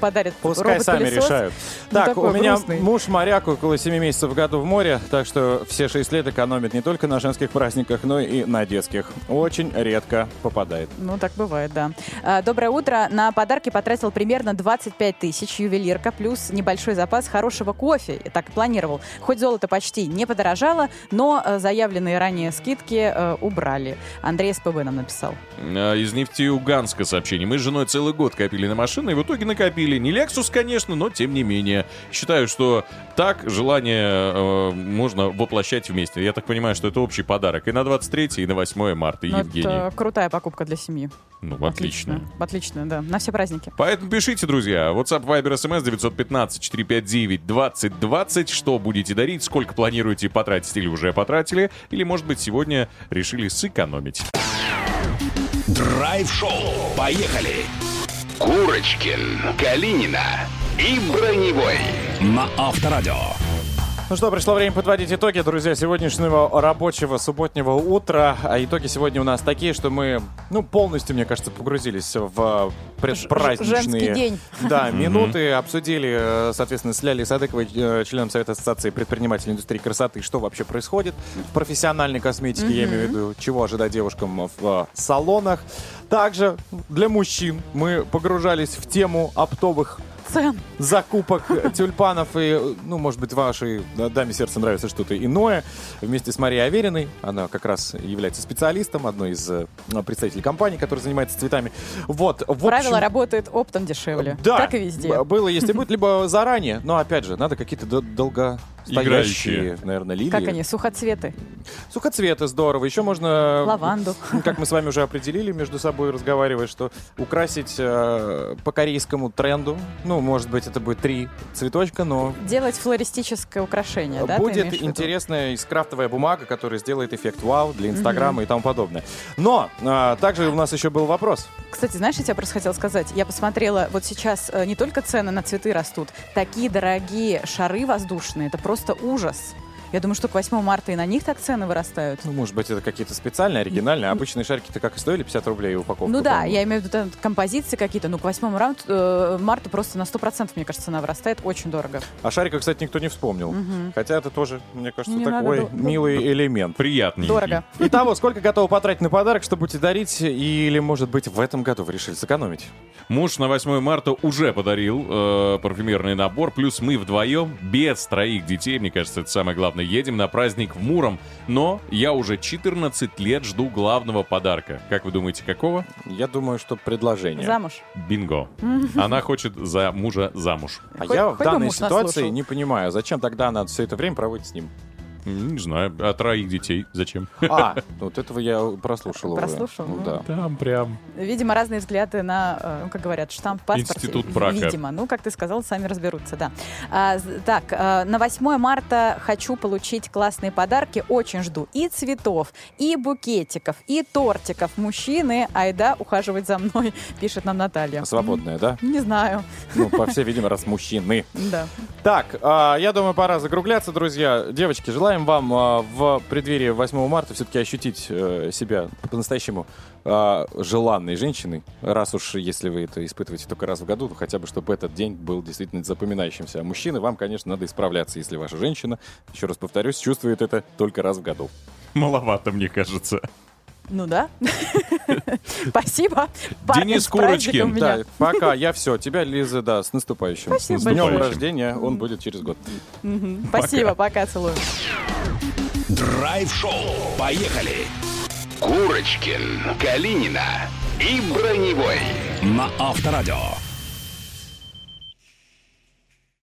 подарит
Пускай сами
робот-пылесос?
решают.
Ну,
так, у меня
грустный.
муж моряк, около 7 месяцев в году в море, так что все 6 лет экономит не только на женских праздниках, но и на детских. Очень редко попадает.
Ну, так бывает, да. А, Доброе утро. На подарки потратил примерно 25 тысяч ювелирка, плюс небольшой запас хорошего кофе. Я так и планировал. Хоть золото почти не подорожало, но э, заявленные ранее скидки э, убрали. Андрей СПБ нам написал.
А, Из Нефтеюганска сообщение. Мы с женой целый год копили на машину, и в итоге накопили. Не Lexus, конечно, но тем не менее. Считаю, что так желание э, можно воплощать вместе. Я так понимаю, что это общий подарок и на 23 и на 8 марта.
Ну,
Евгений.
это крутая покупка для семьи.
Ну, отлично.
Отлично, да. На все праздники.
Поэтому пишите, друзья. WhatsApp, Viber, SMS 915-459-2020. Что будете дарить, сколько планируете потратить или уже потратили, или, может быть, сегодня решили сэкономить.
Драйв-шоу. Поехали. Курочкин, Калинина и Броневой на Авторадио.
Ну что, пришло время подводить итоги, друзья, сегодняшнего рабочего субботнего утра. А итоги сегодня у нас такие, что мы, ну, полностью, мне кажется, погрузились в предпраздничные...
Женский день.
Да, минуты, обсудили, э, соответственно, с Лялей Садыковой, э, членом Совета Ассоциации предпринимателей индустрии красоты, что вообще происходит в профессиональной косметике, я имею в виду, чего ожидать девушкам в э, салонах. Также для мужчин мы погружались в тему оптовых
Цен.
закупок э, тюльпанов и, ну, может быть, вашей даме сердца нравится что-то иное. Вместе с Марией Авериной, она как раз является специалистом, одной из э, представителей компании, которая занимается цветами. Вот, в общем,
Правило работает оптом дешевле.
да,
Так и везде.
было, если будет, либо заранее, но, опять же, надо какие-то дол- долгостоящие,
Играющие.
наверное, лилии.
Как они? Сухоцветы.
Сухоцветы здорово. Еще можно...
Лаванду.
Как мы с вами уже определили между собой, разговаривая, что украсить э, по корейскому тренду, ну, может быть, это будет три цветочка, но
Делать флористическое украшение, да?
будет интересная искрафтовая бумага, которая сделает эффект вау для Инстаграма и тому подобное. Но а, также у нас еще был вопрос.
Кстати, знаешь, я тебе просто хотела сказать, я посмотрела, вот сейчас э, не только цены на цветы растут, такие дорогие шары воздушные, это просто ужас. Я думаю, что к 8 марта и на них так цены вырастают.
Ну, может быть, это какие-то специальные, оригинальные. Обычные шарики-то как и стоили 50 рублей упаковка.
Ну да, я имею в виду там композиции какие-то, ну к 8 марта, э, марта просто на 100%, мне кажется, цена вырастает, очень дорого.
О шариках, кстати, никто не вспомнил. Хотя это тоже, мне кажется,
Не
такой
надо,
милый элемент.
Приятненький.
Дорого.
Итого, сколько готовы потратить на подарок, что будете дарить? Или, может быть, в этом году вы решили сэкономить?
Муж на 8 марта уже подарил э, парфюмерный набор, плюс мы вдвоем, без троих детей, мне кажется, это самое главное, едем на праздник в Муром. Но я уже 14 лет жду главного подарка. Как вы думаете, какого?
Я думаю, что предложение.
Замуж.
Бинго. Она хочет за мужа замуж.
А я в данной ситуации не понимаю, зачем тогда она все это время проводит с ним?
Не знаю, а троих детей зачем?
А, вот этого я прослушал.
Прослушал,
Ну
ну.
Да.
Там прям.
Видимо, разные взгляды на, э, ну, как говорят, штамп в паспорте.
Институт брака.
Видимо. Ну, как ты сказал, сами разберутся, да. А, так, э, на 8 марта хочу получить классные подарки. Очень жду и цветов, и букетиков, и тортиков. Мужчины, айда ухаживать за мной, пишет нам Наталья.
Свободная, да?
Не знаю.
Ну, по всей видимости, раз мужчины.
Да.
Так, а, я думаю, пора закругляться, друзья. Девочки, желаем вам а, в преддверии 8 марта все-таки ощутить э, себя по-настоящему а, желанной женщиной. Раз уж, если вы это испытываете только раз в году, то хотя бы, чтобы этот день был действительно запоминающимся. А мужчины, вам, конечно, надо исправляться, если ваша женщина, еще раз повторюсь, чувствует это только раз в году.
Маловато, мне кажется.
Ну да. Спасибо.
Денис Курочкин.
Да, пока, я все. Тебя, Лиза, да, с наступающим.
Спасибо
с днем рождения, он будет через год.
Спасибо, пока целую.
Драйв-шоу. Поехали. Курочкин, Калинина и Броневой на Авторадио.